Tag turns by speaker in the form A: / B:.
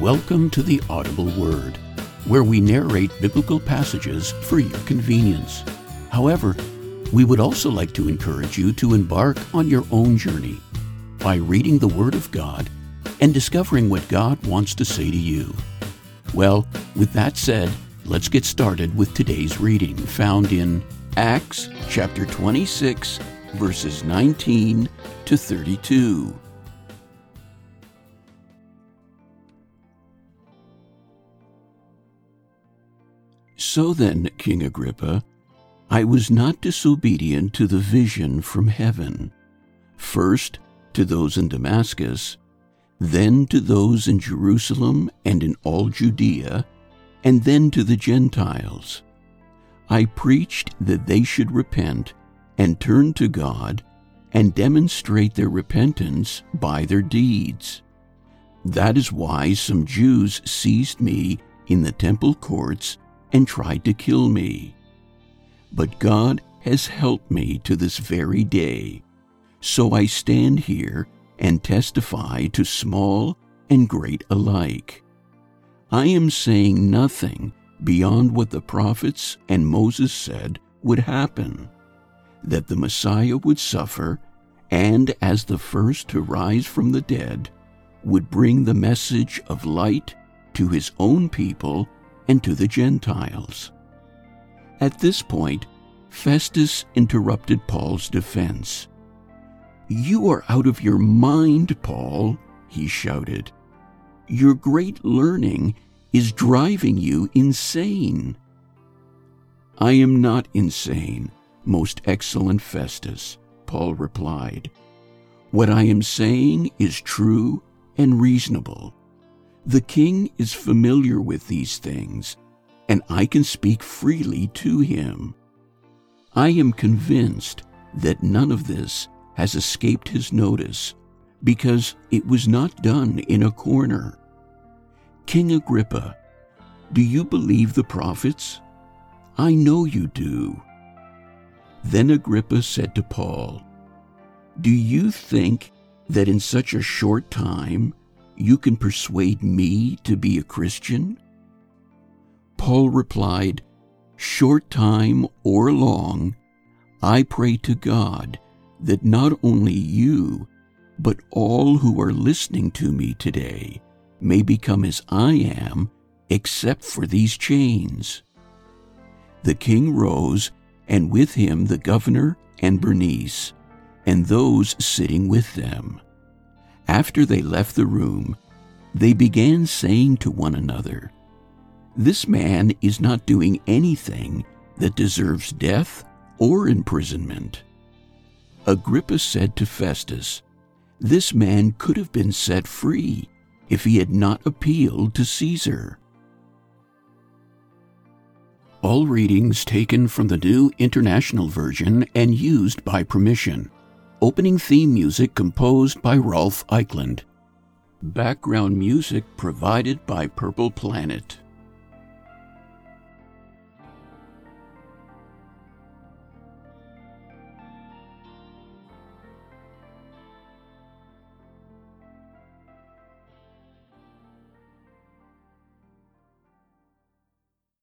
A: Welcome to the Audible Word, where we narrate biblical passages for your convenience. However, we would also like to encourage you to embark on your own journey by reading the Word of God and discovering what God wants to say to you. Well, with that said, let's get started with today's reading found in Acts chapter 26, verses 19 to 32. So then, King Agrippa, I was not disobedient to the vision from heaven, first to those in Damascus, then to those in Jerusalem and in all Judea, and then to the Gentiles. I preached that they should repent and turn to God and demonstrate their repentance by their deeds. That is why some Jews seized me in the temple courts and tried to kill me. But God has helped me to this very day. So I stand here and testify to small and great alike. I am saying nothing beyond what the prophets and Moses said would happen that the Messiah would suffer, and as the first to rise from the dead, would bring the message of light to his own people and to the Gentiles. At this point, Festus interrupted Paul's defense. You are out of your mind, Paul, he shouted. Your great learning is driving you insane. I am not insane, most excellent Festus, Paul replied. What I am saying is true and reasonable. The king is familiar with these things, and I can speak freely to him. I am convinced that none of this has escaped his notice, because it was not done in a corner. King Agrippa, do you believe the prophets? I know you do. Then Agrippa said to Paul, Do you think that in such a short time you can persuade me to be a Christian? Paul replied, Short time or long, I pray to God that not only you, but all who are listening to me today may become as I am, except for these chains. The king rose, and with him the governor and Bernice, and those sitting with them. After they left the room, they began saying to one another, This man is not doing anything that deserves death or imprisonment. Agrippa said to Festus, This man could have been set free if he had not appealed to Caesar. All readings taken from the New International Version and used by permission. Opening theme music composed by Rolf Eichland. Background music provided by Purple Planet.